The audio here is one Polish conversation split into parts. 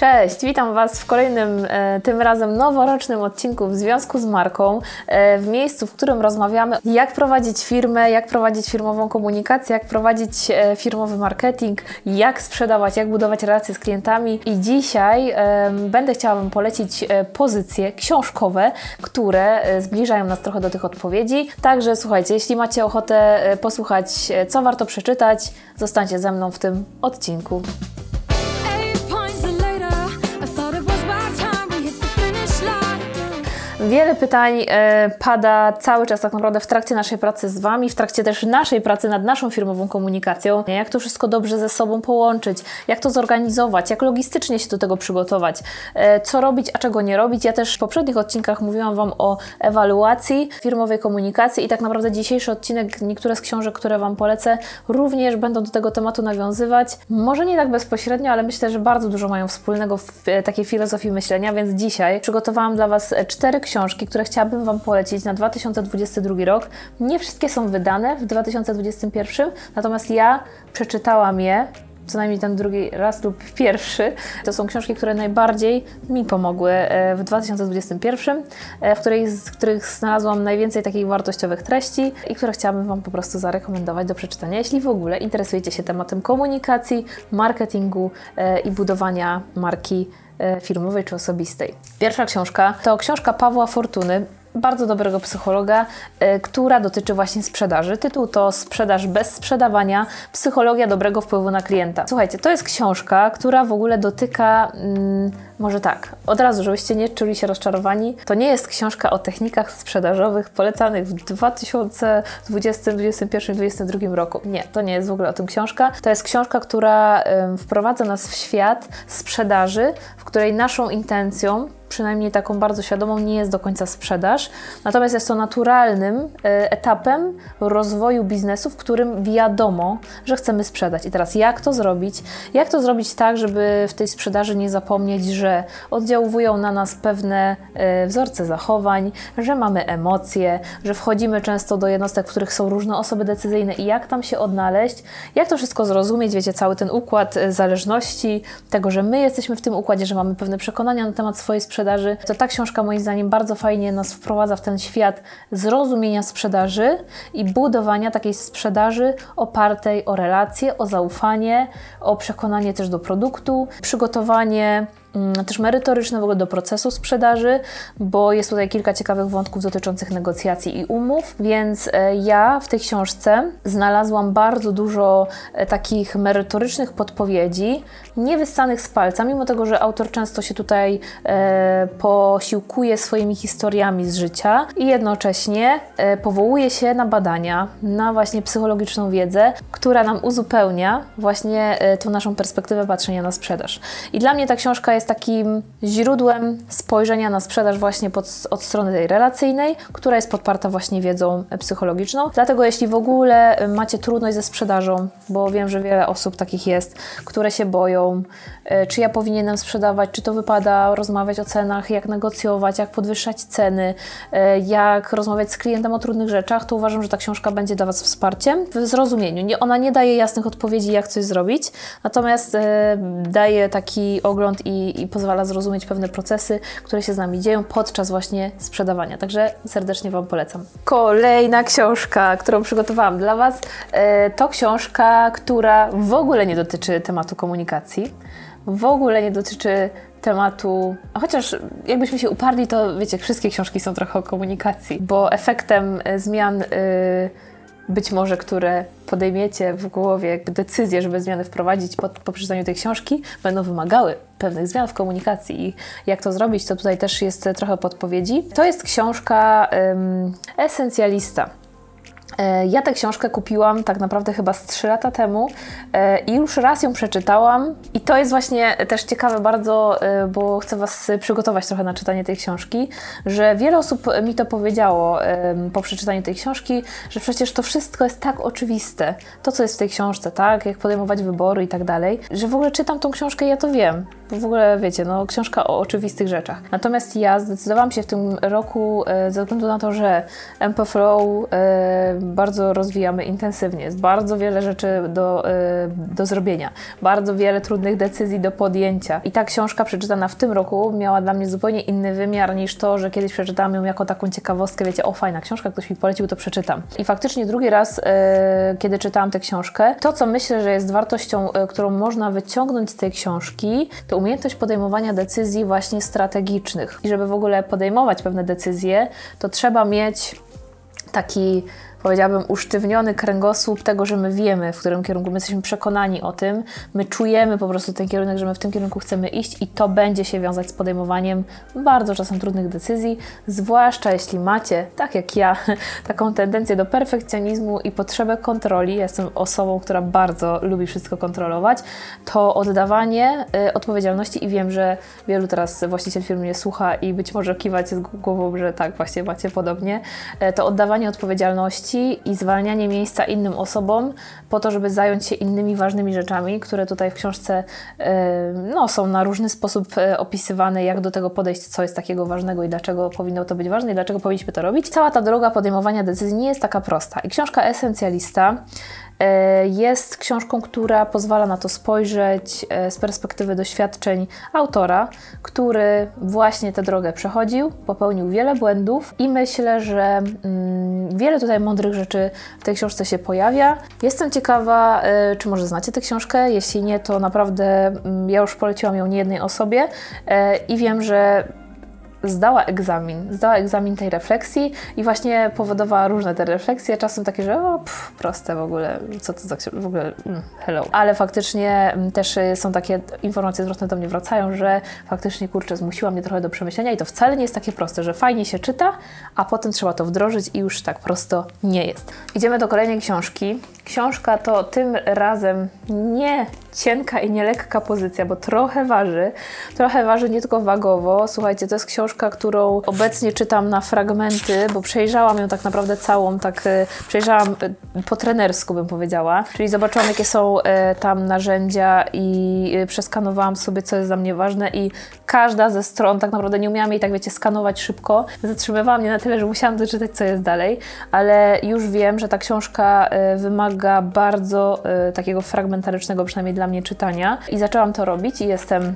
Cześć, witam Was w kolejnym, e, tym razem noworocznym odcinku w związku z marką, e, w miejscu, w którym rozmawiamy, jak prowadzić firmę, jak prowadzić firmową komunikację, jak prowadzić e, firmowy marketing, jak sprzedawać, jak budować relacje z klientami. I dzisiaj będę chciała Wam polecić pozycje książkowe, które zbliżają nas trochę do tych odpowiedzi. Także słuchajcie, jeśli macie ochotę posłuchać, co warto przeczytać, zostańcie ze mną w tym odcinku. Wiele pytań e, pada cały czas tak naprawdę w trakcie naszej pracy z Wami, w trakcie też naszej pracy nad naszą firmową komunikacją. Jak to wszystko dobrze ze sobą połączyć, jak to zorganizować, jak logistycznie się do tego przygotować, e, co robić, a czego nie robić. Ja też w poprzednich odcinkach mówiłam Wam o ewaluacji firmowej komunikacji i tak naprawdę dzisiejszy odcinek, niektóre z książek, które Wam polecę, również będą do tego tematu nawiązywać. Może nie tak bezpośrednio, ale myślę, że bardzo dużo mają wspólnego w e, takiej filozofii myślenia, więc dzisiaj przygotowałam dla Was cztery książki, książki, które chciałabym Wam polecić na 2022 rok. Nie wszystkie są wydane w 2021, natomiast ja przeczytałam je co najmniej ten drugi raz lub pierwszy. To są książki, które najbardziej mi pomogły e, w 2021, e, w której, z których znalazłam najwięcej takich wartościowych treści i które chciałabym Wam po prostu zarekomendować do przeczytania, jeśli w ogóle interesujecie się tematem komunikacji, marketingu e, i budowania marki filmowej czy osobistej. Pierwsza książka to książka Pawła Fortuny, bardzo dobrego psychologa, y, która dotyczy właśnie sprzedaży. Tytuł to Sprzedaż bez sprzedawania psychologia dobrego wpływu na klienta. Słuchajcie, to jest książka, która w ogóle dotyka. Mm, może tak, od razu, żebyście nie czuli się rozczarowani, to nie jest książka o technikach sprzedażowych polecanych w 2020, 2021, 2022 roku. Nie, to nie jest w ogóle o tym książka. To jest książka, która wprowadza nas w świat sprzedaży, w której naszą intencją przynajmniej taką bardzo świadomą, nie jest do końca sprzedaż. Natomiast jest to naturalnym e, etapem rozwoju biznesu, w którym wiadomo, że chcemy sprzedać. I teraz jak to zrobić? Jak to zrobić tak, żeby w tej sprzedaży nie zapomnieć, że oddziałują na nas pewne e, wzorce zachowań, że mamy emocje, że wchodzimy często do jednostek, w których są różne osoby decyzyjne i jak tam się odnaleźć, jak to wszystko zrozumieć, wiecie, cały ten układ e, zależności, tego, że my jesteśmy w tym układzie, że mamy pewne przekonania na temat swojej sprzedaży, sprzedaży, to ta książka moim zdaniem bardzo fajnie nas wprowadza w ten świat zrozumienia sprzedaży i budowania takiej sprzedaży opartej o relacje, o zaufanie, o przekonanie też do produktu, przygotowanie też merytoryczne w ogóle do procesu sprzedaży, bo jest tutaj kilka ciekawych wątków dotyczących negocjacji i umów, więc e, ja w tej książce znalazłam bardzo dużo e, takich merytorycznych podpowiedzi, nie wyssanych z palca, mimo tego, że autor często się tutaj e, posiłkuje swoimi historiami z życia i jednocześnie e, powołuje się na badania, na właśnie psychologiczną wiedzę, która nam uzupełnia właśnie e, tą naszą perspektywę patrzenia na sprzedaż. I dla mnie ta książka jest jest takim źródłem spojrzenia na sprzedaż właśnie pod, od strony tej relacyjnej, która jest podparta właśnie wiedzą psychologiczną. Dlatego jeśli w ogóle macie trudność ze sprzedażą, bo wiem, że wiele osób takich jest, które się boją, e, czy ja powinienem sprzedawać, czy to wypada rozmawiać o cenach, jak negocjować, jak podwyższać ceny, e, jak rozmawiać z klientem o trudnych rzeczach, to uważam, że ta książka będzie dla Was wsparciem w zrozumieniu. Nie, ona nie daje jasnych odpowiedzi, jak coś zrobić, natomiast daje taki ogląd i, i, pozwala zrozumieć pewne procesy, które się z nami dzieją podczas właśnie sprzedawania. Także serdecznie Wam polecam. Kolejna książka, którą przygotowałam dla Was, e, to książka, która w ogóle nie dotyczy tematu komunikacji, w ogóle nie dotyczy tematu, chociaż jakbyśmy się uparli, to wiecie, wszystkie książki są trochę o komunikacji, bo efektem e, zmian. Yy, być może, które podejmiecie w głowie, jakby decyzje, żeby zmiany wprowadzić po, po przeczytaniu tej książki, będą wymagały pewnych zmian w komunikacji. I jak to zrobić, to tutaj też jest trochę podpowiedzi. To jest książka Esencjalista ja tę książkę kupiłam tak naprawdę chyba z 3 lata temu e, i już raz ją przeczytałam. I to jest właśnie też ciekawe bardzo, e, bo chcę Was przygotować trochę na czytanie tej książki, że wiele osób mi to powiedziało po przeczytaniu tej książki, że przecież to wszystko jest tak oczywiste. To, co jest w tej książce, tak? Jak podejmować wybory i tak dalej, że w ogóle czytam tą książkę i ja to wiem. W ogóle wiecie, no książka o oczywistych rzeczach. Natomiast ja zdecydowałam się w tym roku, ze względu na to, że MP Flow bardzo rozwijamy intensywnie. Jest bardzo wiele rzeczy do, do zrobienia, bardzo wiele trudnych decyzji do podjęcia. I ta książka przeczytana w tym roku miała dla mnie zupełnie inny wymiar niż to, że kiedyś przeczytałam ją jako taką ciekawostkę, wiecie, o fajna książka, ktoś mi polecił, to przeczytam. I faktycznie drugi raz, kiedy czytałam tę książkę, to co myślę, że jest wartością, którą można wyciągnąć z tej książki, to umiejętność podejmowania decyzji właśnie strategicznych. I żeby w ogóle podejmować pewne decyzje, to trzeba mieć taki powiedziałabym, usztywniony kręgosłup tego, że my wiemy, w którym kierunku my jesteśmy przekonani o tym, my czujemy po prostu ten kierunek, że my w tym kierunku chcemy iść i to będzie się wiązać z podejmowaniem bardzo czasem trudnych decyzji, zwłaszcza jeśli macie, tak jak ja, taką tendencję do perfekcjonizmu i potrzebę kontroli. Ja jestem osobą, która bardzo lubi wszystko kontrolować. To oddawanie y, odpowiedzialności i wiem, że wielu teraz właściciel firmy mnie słucha i być może kiwać z głową, że tak, właśnie macie podobnie. Y, to oddawanie odpowiedzialności i zwalnianie miejsca innym osobom po to, żeby zająć się innymi ważnymi rzeczami, które tutaj w książce e, no, są na różny sposób e, opisywane, jak do tego podejść, co jest takiego ważnego i dlaczego powinno to być ważne i dlaczego powinniśmy to robić. Cała ta droga podejmowania decyzji nie jest taka prosta. I książka Esencjalista jest książką, która pozwala na to spojrzeć e, z perspektywy doświadczeń autora, który właśnie tę drogę przechodził, popełnił wiele błędów i myślę, że mm, wiele tutaj mądrych rzeczy w tej książce się pojawia. Jestem ciekawa, e, czy może znacie tę książkę. Jeśli nie, to naprawdę mm, ja już poleciłam ją niejednej osobie i wiem, że zdała egzamin, zdała egzamin tej refleksji i właśnie powodowała różne te refleksje, czasem takie, że o, pff, proste w ogóle, co to za w ogóle, mm, hello. Ale faktycznie mm, też y, są takie informacje zwrotne do mnie wracają, że faktycznie, kurczę, zmusiła mnie trochę do przemyślenia i to wcale nie jest takie proste, że fajnie się czyta, a potem trzeba to wdrożyć i już tak prosto nie jest. Idziemy do kolejnej książki. Książka to tym razem nie cienka i nielekka pozycja, bo trochę waży. Trochę waży nie tylko wagowo. Słuchajcie, to jest książka, którą obecnie czytam na fragmenty, bo przejrzałam ją tak naprawdę całą, tak e, przejrzałam e, po trenersku bym powiedziała. Czyli zobaczyłam, jakie są e, tam narzędzia i przeskanowałam sobie, co jest dla mnie ważne i każda ze stron, tak naprawdę nie umiałam jej tak, wiecie, skanować szybko. Zatrzymywała mnie na tyle, że musiałam doczytać, co jest dalej, ale już wiem, że ta książka wymaga bardzo takiego fragmentarycznego, przynajmniej dla mnie czytania i zaczęłam to robić i jestem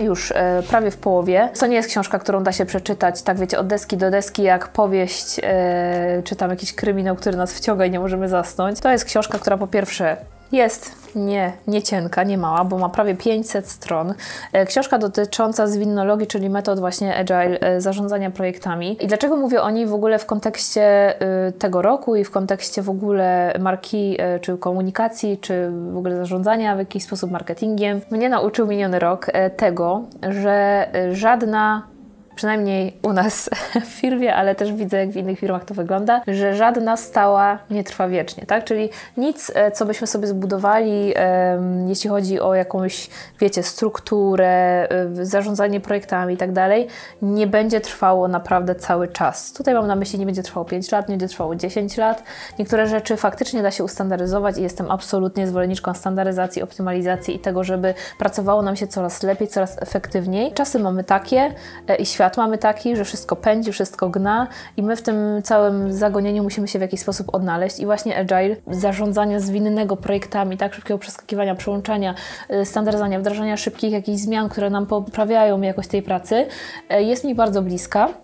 już e, prawie w połowie. To nie jest książka, którą da się przeczytać, tak wiecie, od deski do deski, jak powieść, e, czy tam jakiś kryminał, który nas wciąga i nie możemy zasnąć. To jest książka, która po pierwsze jest nie, nie cienka, nie mała, bo ma prawie 500 stron. E, książka dotycząca zwinnologii, czyli metod właśnie agile e, zarządzania projektami. I dlaczego mówię o niej w ogóle w kontekście e, tego roku i w kontekście w ogóle marki, czy komunikacji, czy w ogóle zarządzania w jakiś sposób marketingiem? Mnie nauczył miniony rok tego, że żadna przynajmniej u nas w firmie, ale też widzę, jak w innych firmach to wygląda, że żadna stała nie trwa wiecznie, tak? Czyli nic, e, co byśmy sobie zbudowali, jeśli chodzi o jakąś, wiecie, strukturę, zarządzanie projektami i tak dalej, nie będzie trwało naprawdę cały czas. Tutaj mam na myśli, nie będzie trwało 5 lat, nie będzie trwało 10 lat. Niektóre rzeczy faktycznie da się ustandaryzować i jestem absolutnie zwolenniczką standaryzacji, optymalizacji i tego, żeby pracowało nam się coraz lepiej, coraz efektywniej. Czasy mamy takie e, i świat świat mamy taki, że wszystko pędzi, wszystko gna i my w tym całym zagonieniu musimy się w jakiś sposób odnaleźć i właśnie agile, zarządzania zwinnego projektami, tak, szybkiego przeskakiwania, przełączania, y, standaryzowania, wdrażania szybkich jakichś zmian, które nam poprawiają jakość tej pracy, y, jest mi bardzo bliska.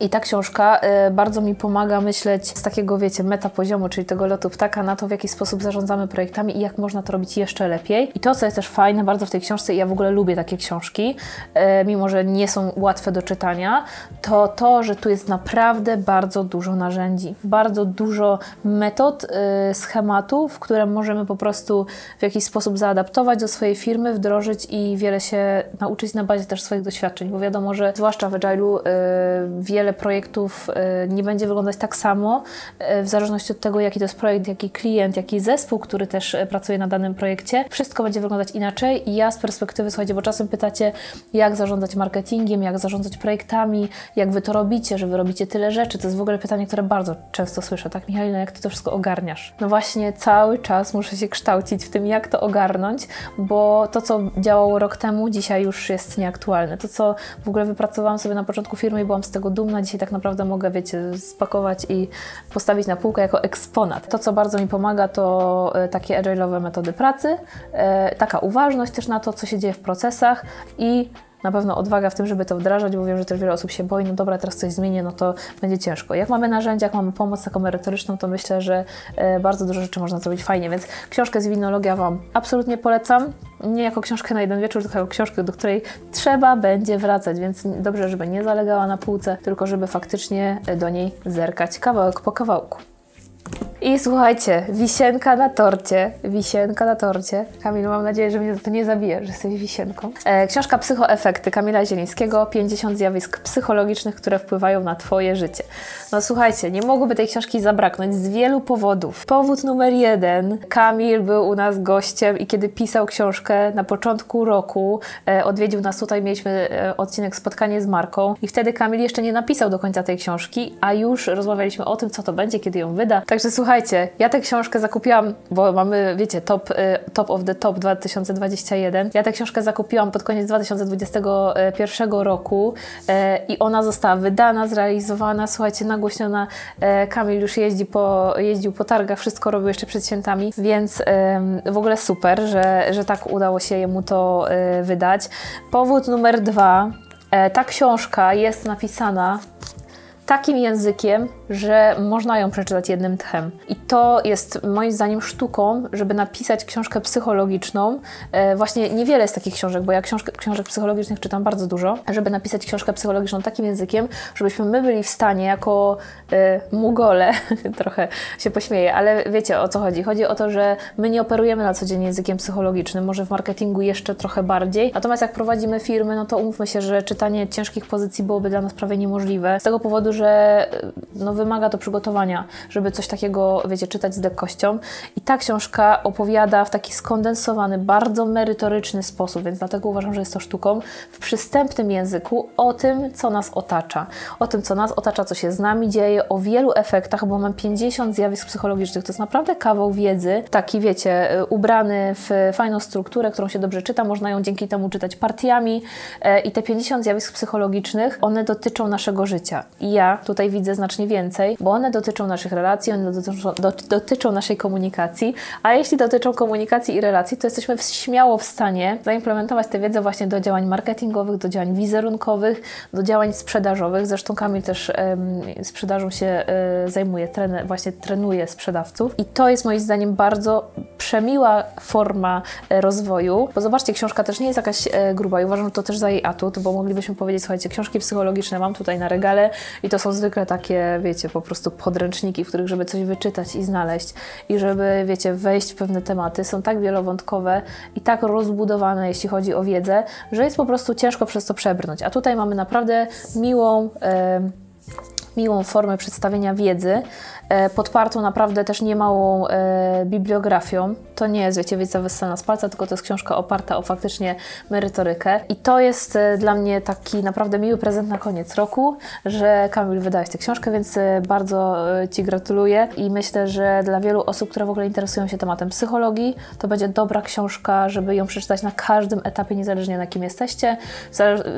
I ta książka y, bardzo mi pomaga myśleć z takiego, wiecie, metapoziomu, czyli tego lotu ptaka na to, w jaki sposób zarządzamy projektami i jak można to robić jeszcze lepiej. I to, co jest też fajne bardzo w tej książce, i ja w ogóle lubię takie książki, y, mimo że nie są łatwe do czytania, to to, że tu jest naprawdę bardzo dużo narzędzi, bardzo dużo metod, y, schematów, które możemy po prostu w jakiś sposób zaadaptować do swojej firmy, wdrożyć i wiele się nauczyć na bazie też swoich doświadczeń, bo wiadomo, że zwłaszcza w Agile'u wiele projektów e, nie będzie wyglądać tak samo, e, w zależności od tego, jaki to jest projekt, jaki klient, jaki zespół, który też e, pracuje na danym projekcie. Wszystko będzie wyglądać inaczej i ja z perspektywy, słuchajcie, bo czasem pytacie, jak zarządzać marketingiem, jak zarządzać projektami, jak wy to robicie, że wy robicie tyle rzeczy. To jest w ogóle pytanie, które bardzo często słyszę, tak Michalina, jak ty to wszystko ogarniasz? No właśnie cały czas muszę się kształcić w tym, jak to ogarnąć, bo to, co działało rok temu, dzisiaj już jest nieaktualne. To, co w ogóle wypracowałam sobie na początku firmy i byłam z tego dumna. Dzisiaj tak naprawdę mogę, wiecie, spakować i postawić na półkę jako eksponat. To, co bardzo mi pomaga, to e, takie agile'owe metody pracy, e, taka uważność też na to, co się dzieje w procesach i na pewno odwaga w tym, żeby to wdrażać, bo wiem, że też wiele osób się boi, no dobra, teraz coś zmienię, no to będzie ciężko. Jak mamy narzędzia, jak mamy pomoc taką merytoryczną, to myślę, że e, bardzo dużo rzeczy można zrobić fajnie, więc książkę z winologia Wam absolutnie polecam. Nie jako książkę na jeden wieczór, tylko jako książkę, do której trzeba będzie wracać, więc dobrze, żeby nie zalegała na półce, tylko żeby faktycznie do niej zerkać kawałek po kawałku. I słuchajcie, wisienka na torcie, wisienka na torcie. Kamil, mam nadzieję, że mnie to nie zabije, że jesteś wisienką. E, książka Psychoefekty Kamila Zielińskiego, 50 zjawisk psychologicznych, które wpływają na Twoje życie. No słuchajcie, nie mogłoby tej książki zabraknąć z wielu powodów. Powód numer jeden, Kamil był u nas gościem i kiedy pisał książkę na początku roku, e, odwiedził nas tutaj, mieliśmy e, odcinek Spotkanie z Marką i wtedy Kamil jeszcze nie napisał do końca tej książki, a już rozmawialiśmy o tym, co to będzie, kiedy ją wyda. Także słuchajcie, słuchajcie, ja tę książkę zakupiłam, bo mamy, wiecie, top, y, top of the top 2021. Ja tę książkę zakupiłam pod koniec 2021 roku y, i ona została wydana, zrealizowana, słuchajcie, nagłośniona. Y, Kamil już jeździ po, jeździł po targach, wszystko robił jeszcze przed świętami, więc w ogóle super, że, że tak udało się jemu to wydać. Powód numer dwa. Ta książka jest napisana takim językiem, że można ją przeczytać jednym tchem. I to jest moim zdaniem sztuką, żeby napisać książkę psychologiczną. E, właśnie niewiele jest takich książek, bo ja książek, psychologicznych czytam bardzo dużo, żeby napisać książkę psychologiczną takim językiem, żebyśmy my byli w stanie jako e, mugole, trochę się pośmieję, ale wiecie o co chodzi. Chodzi o to, że my nie operujemy na co dzień językiem psychologicznym, może w marketingu jeszcze trochę bardziej. Natomiast jak prowadzimy firmy, no to umówmy się, że czytanie ciężkich pozycji byłoby dla nas prawie niemożliwe. Z tego powodu, że e, no, wymaga to przygotowania, żeby coś takiego, wiecie, czytać z lekkością. I ta książka opowiada w taki skondensowany, bardzo merytoryczny sposób, więc dlatego uważam, że jest to sztuką, w przystępnym języku o tym, co nas otacza. O tym, co nas otacza, co się z nami dzieje, o wielu efektach, bo mam 50 zjawisk psychologicznych. To jest naprawdę kawał wiedzy, taki, wiecie, ubrany w fajną strukturę, którą się dobrze czyta. Można ją dzięki temu czytać partiami. E, I te 50 zjawisk psychologicznych, one dotyczą naszego życia. I ja tutaj widzę znacznie więcej, bo one dotyczą naszych relacji, one dotyczą, dotyczą naszej komunikacji, a jeśli dotyczą komunikacji i relacji, to jesteśmy śmiało w stanie zaimplementować tę wiedzę właśnie do działań marketingowych, do działań wizerunkowych, do działań sprzedażowych. Zresztą Kamil też sprzedażą się y, zajmuje, tren, właśnie trenuje sprzedawców i to jest moim zdaniem bardzo przemiła forma e, rozwoju, bo zobaczcie, książka też nie jest jakaś e, gruba i uważam, to też za jej atut, bo moglibyśmy powiedzieć, słuchajcie, książki psychologiczne mam tutaj na regale i to są zwykle takie, wiecie, po prostu podręczniki, w których żeby coś wyczytać i znaleźć i żeby, wiecie, wejść w pewne tematy, są tak wielowątkowe i tak rozbudowane, jeśli chodzi o wiedzę, że jest po prostu ciężko przez to przebrnąć. A tutaj mamy naprawdę miłą, e, miłą formę przedstawienia wiedzy, E, podpartą naprawdę też niemałą e, bibliografią. To nie jest, wiecie, wiedza wyssana z palca, tylko to jest książka oparta o faktycznie merytorykę. I to jest e, dla mnie taki naprawdę miły prezent na koniec roku, że Kamil wydałeś tę książkę, więc bardzo Ci gratuluję i myślę, że dla wielu osób, które w ogóle interesują się tematem psychologii, to będzie dobra książka, żeby ją przeczytać na każdym etapie, niezależnie na kim jesteście.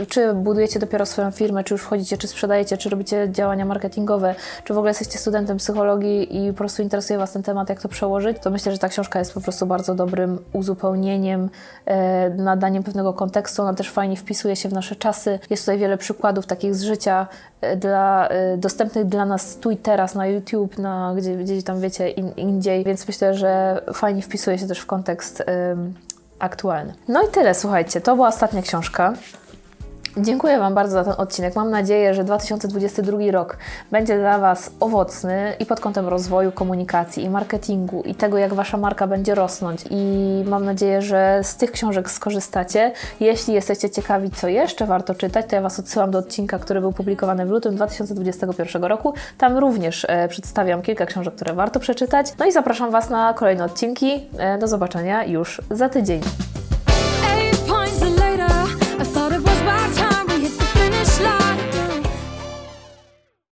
Czy budujecie dopiero swoją firmę, czy już wchodzicie, czy sprzedajecie, czy robicie działania marketingowe, czy w ogóle jesteście studentem psychologii, i po prostu interesuje Was ten temat, jak to przełożyć, to myślę, że ta książka jest po prostu bardzo dobrym uzupełnieniem, e, nadaniem pewnego kontekstu. Ona też fajnie wpisuje się w nasze czasy. Jest tutaj wiele przykładów takich z życia e, dla, e, dostępnych dla nas tu i teraz na YouTube, na, gdzie, gdzieś tam wiecie, in, indziej, więc myślę, że fajnie wpisuje się też w kontekst aktualny. No i tyle, słuchajcie, to była ostatnia książka. Dziękuję Wam bardzo za ten odcinek. Mam nadzieję, że 2022 rok będzie dla Was owocny i pod kątem rozwoju komunikacji i marketingu i tego, jak Wasza marka będzie rosnąć. I mam nadzieję, że z tych książek skorzystacie. Jeśli jesteście ciekawi, co jeszcze warto czytać, to ja Was odsyłam do odcinka, który był publikowany w lutym 2021 roku. Tam również e, przedstawiam kilka książek, które warto przeczytać. No i zapraszam Was na kolejne odcinki. E, do zobaczenia już za tydzień.